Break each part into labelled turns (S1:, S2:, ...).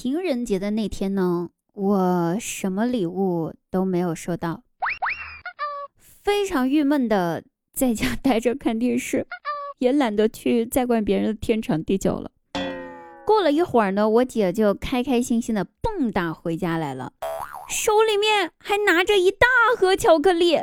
S1: 情人节的那天呢，我什么礼物都没有收到，非常郁闷的在家待着看电视，也懒得去再管别人的天长地久了。过了一会儿呢，我姐就开开心心的蹦跶回家来了，手里面还拿着一大盒巧克力。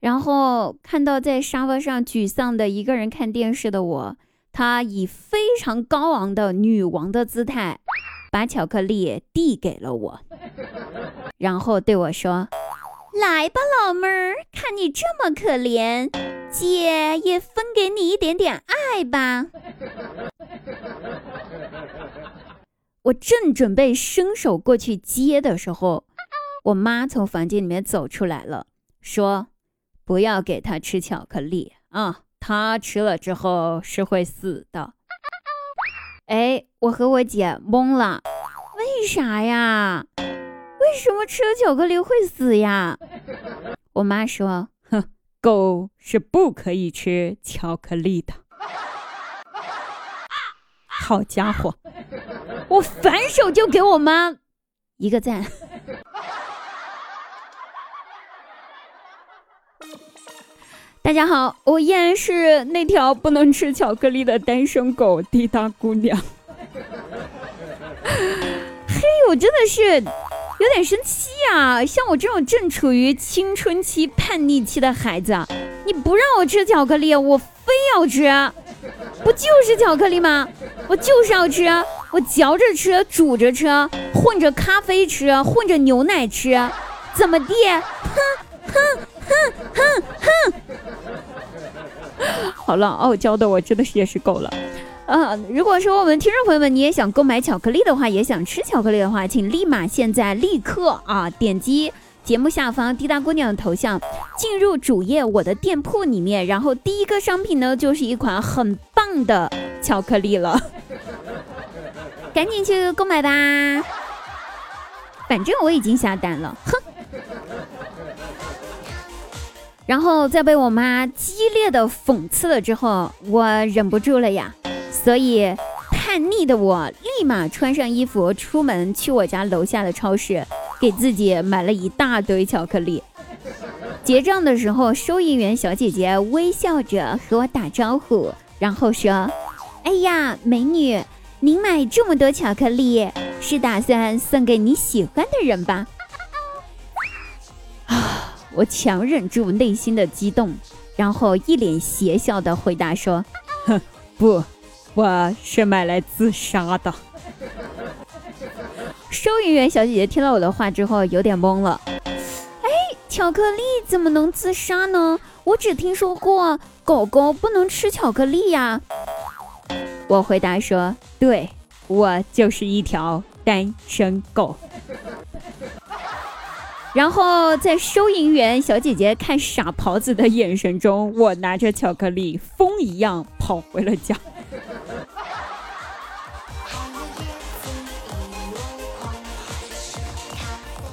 S1: 然后看到在沙发上沮丧的一个人看电视的我，她以非常高昂的女王的姿态，把巧克力递给了我，然后对我说：“来吧，老妹儿，看你这么可怜，姐也分给你一点点爱吧。”我正准备伸手过去接的时候，我妈从房间里面走出来了，说。不要给他吃巧克力啊！他吃了之后是会死的。哎，我和我姐懵了，为啥呀？为什么吃了巧克力会死呀？我妈说：“哼，狗是不可以吃巧克力的。”好家伙，我反手就给我妈一个赞。大家好，我依然是那条不能吃巧克力的单身狗滴答姑娘。嘿，我真的是有点生气啊！像我这种正处于青春期叛逆期的孩子，你不让我吃巧克力，我非要吃，不就是巧克力吗？我就是要吃，我嚼着吃，煮着吃，混着咖啡吃，混着牛奶吃，怎么地？哼哼哼哼哼！好了，傲娇的我真的是也是够了，啊！如果说我们听众朋友们你也想购买巧克力的话，也想吃巧克力的话，请立马现在立刻啊点击节目下方滴答姑娘的头像，进入主页我的店铺里面，然后第一个商品呢就是一款很棒的巧克力了，赶紧去购买吧，反正我已经下单了，哼。然后再被我妈激烈的讽刺了之后，我忍不住了呀，所以叛逆的我立马穿上衣服出门去我家楼下的超市，给自己买了一大堆巧克力。结账的时候，收银员小姐姐微笑着和我打招呼，然后说：“哎呀，美女，您买这么多巧克力，是打算送给你喜欢的人吧？”啊我强忍住内心的激动，然后一脸邪笑的回答说：“哼，不，我是买来自杀的。”收银员小姐姐听到我的话之后有点懵了。哎，巧克力怎么能自杀呢？我只听说过狗狗不能吃巧克力呀。我回答说：“对，我就是一条单身狗。”然后在收银员小姐姐看傻狍子的眼神中，我拿着巧克力风一样跑回了家。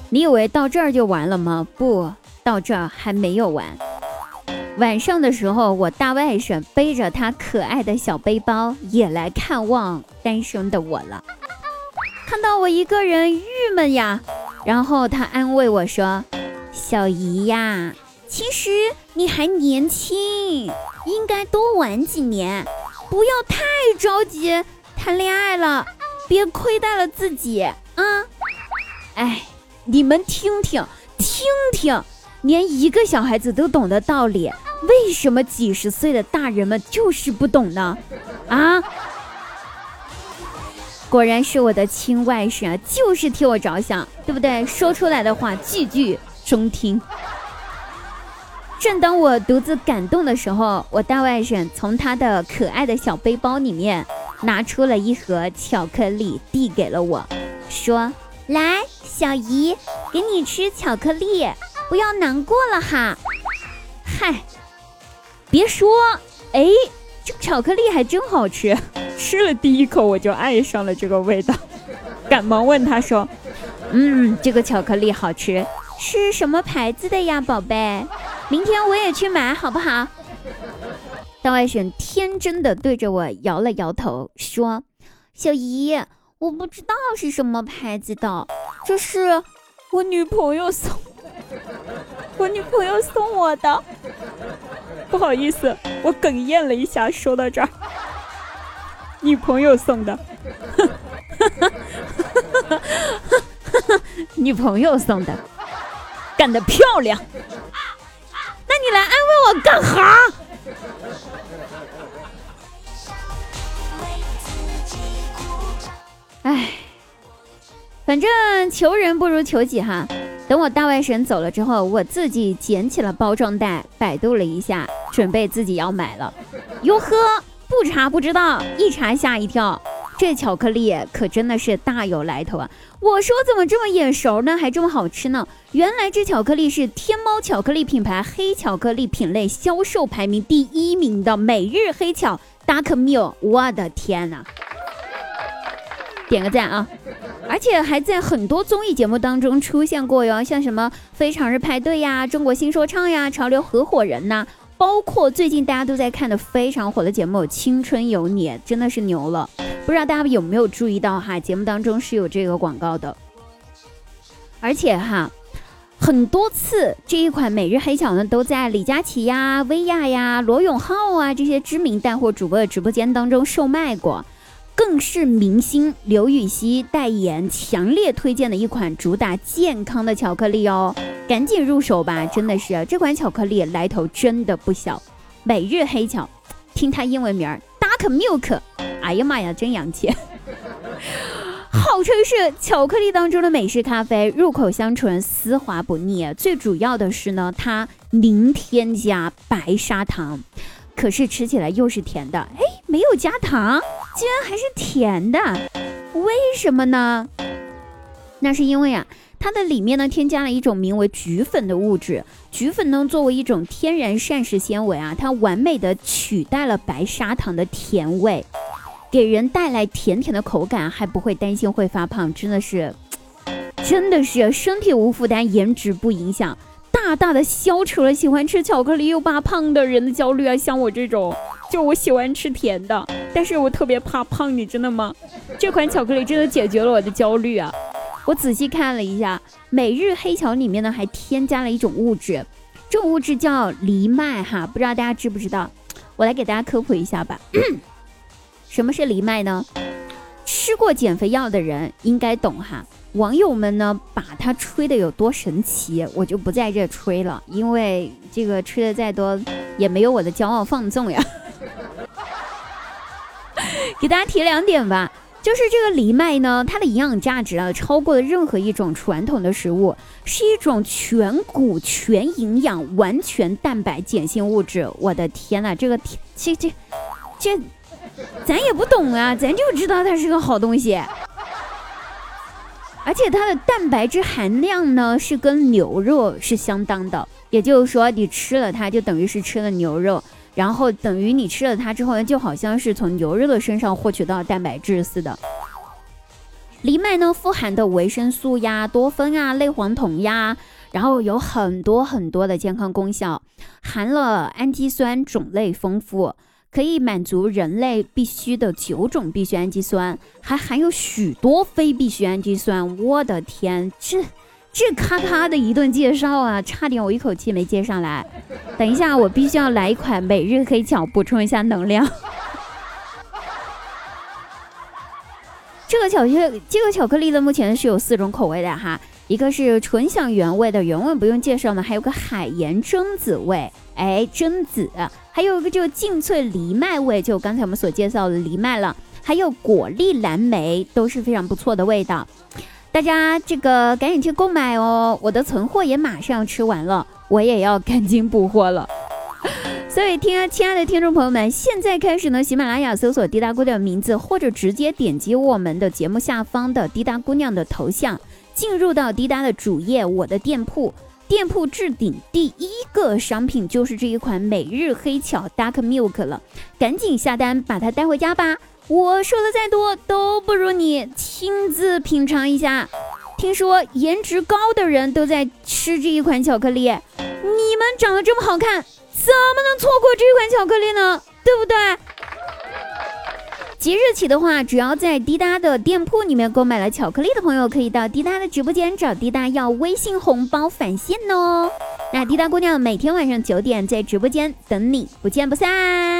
S1: 你以为到这儿就完了吗？不，到这儿还没有完。晚上的时候，我大外甥背着他可爱的小背包也来看望单身的我了。看到我一个人郁闷呀。然后他安慰我说：“小姨呀，其实你还年轻，应该多玩几年，不要太着急谈恋爱了，别亏待了自己啊！”哎，你们听听听听，连一个小孩子都懂的道理，为什么几十岁的大人们就是不懂呢？啊？果然是我的亲外甥啊，就是替我着想，对不对？说出来的话句句中听。正当我独自感动的时候，我大外甥从他的可爱的小背包里面拿出了一盒巧克力，递给了我，说：“来，小姨，给你吃巧克力，不要难过了哈。”嗨，别说，哎。这巧克力还真好吃，吃了第一口我就爱上了这个味道，赶忙问他说：“嗯，这个巧克力好吃，是什么牌子的呀，宝贝？明天我也去买好不好？”大外甥天真的对着我摇了摇头，说：“小姨，我不知道是什么牌子的，这是我女朋友送，我女朋友送我的。
S2: 不好意思，我哽咽了一下。说到这儿，女朋友送的，
S1: 女朋友送的，干得漂亮。那你来安慰我干哈？哎，反正求人不如求己哈。等我大外甥走了之后，我自己捡起了包装袋，百度了一下，准备自己要买了。哟呵，不查不知道，一查吓一跳，这巧克力可真的是大有来头啊！我说怎么这么眼熟呢？还这么好吃呢？原来这巧克力是天猫巧克力品牌黑巧克力品类销售排名第一名的每日黑巧 Dark Milk，我的天哪！点个赞啊！而且还在很多综艺节目当中出现过哟，像什么《非常日派对》呀、《中国新说唱》呀、《潮流合伙人》呐，包括最近大家都在看的非常火的节目《青春有你》，真的是牛了！不知道大家有没有注意到哈，节目当中是有这个广告的。而且哈，很多次这一款每日黑巧呢，都在李佳琦呀、薇娅呀、罗永浩啊这些知名带货主播的直播间当中售卖过。更是明星刘禹锡代言，强烈推荐的一款主打健康的巧克力哦，赶紧入手吧！真的是这款巧克力来头真的不小，每日黑巧，听它英文名儿 Dark Milk，哎呀妈呀，真洋气！号称是巧克力当中的美式咖啡，入口香醇，丝滑不腻。最主要的是呢，它零添加白砂糖。可是吃起来又是甜的，哎，没有加糖，居然还是甜的，为什么呢？那是因为啊，它的里面呢添加了一种名为菊粉的物质，菊粉呢作为一种天然膳食纤维啊，它完美的取代了白砂糖的甜味，给人带来甜甜的口感，还不会担心会发胖，真的是，真的是身体无负担，颜值不影响。大大的消除了喜欢吃巧克力又怕胖的人的焦虑啊！像我这种，就我喜欢吃甜的，但是我特别怕胖，你知道吗？这款巧克力真的解决了我的焦虑啊！我仔细看了一下，每日黑巧里面呢还添加了一种物质，这种物质叫藜麦哈，不知道大家知不知道？我来给大家科普一下吧。什么是藜麦呢？吃过减肥药的人应该懂哈。网友们呢，把它吹的有多神奇，我就不在这吹了，因为这个吹的再多，也没有我的骄傲放纵呀。给大家提两点吧，就是这个藜麦呢，它的营养价值啊，超过了任何一种传统的食物，是一种全谷全营养、完全蛋白碱性物质。我的天呐，这个这这这，咱也不懂啊，咱就知道它是个好东西。而且它的蛋白质含量呢是跟牛肉是相当的，也就是说你吃了它就等于是吃了牛肉，然后等于你吃了它之后呢，就好像是从牛肉的身上获取到蛋白质似的。藜麦呢富含的维生素呀、多酚啊、类黄酮呀，然后有很多很多的健康功效，含了氨基酸种类丰富。可以满足人类必需的九种必需氨基酸，还含有许多非必需氨基酸。我的天，这这咔咔的一顿介绍啊，差点我一口气没接上来。等一下，我必须要来一款每日黑巧补充一下能量。这个巧克这个巧克力呢，目前是有四种口味的哈，一个是纯享原味的，原味不用介绍嘛，还有个海盐榛子味。哎，榛子，还有一个就劲脆藜麦味，就刚才我们所介绍的藜麦了，还有果粒蓝莓，都是非常不错的味道。大家这个赶紧去购买哦，我的存货也马上吃完了，我也要赶紧补货了。所以，听亲爱的听众朋友们，现在开始呢，喜马拉雅搜索滴答姑娘的名字，或者直接点击我们的节目下方的滴答姑娘的头像，进入到滴答的主页，我的店铺。店铺置顶第一个商品就是这一款每日黑巧 Dark Milk 了，赶紧下单把它带回家吧！我说的再多都不如你亲自品尝一下。听说颜值高的人都在吃这一款巧克力，你们长得这么好看，怎么能错过这款巧克力呢？对不对？即日起的话，只要在滴答的店铺里面购买了巧克力的朋友，可以到滴答的直播间找滴答要微信红包返现哦。那滴答姑娘每天晚上九点在直播间等你，不见不散。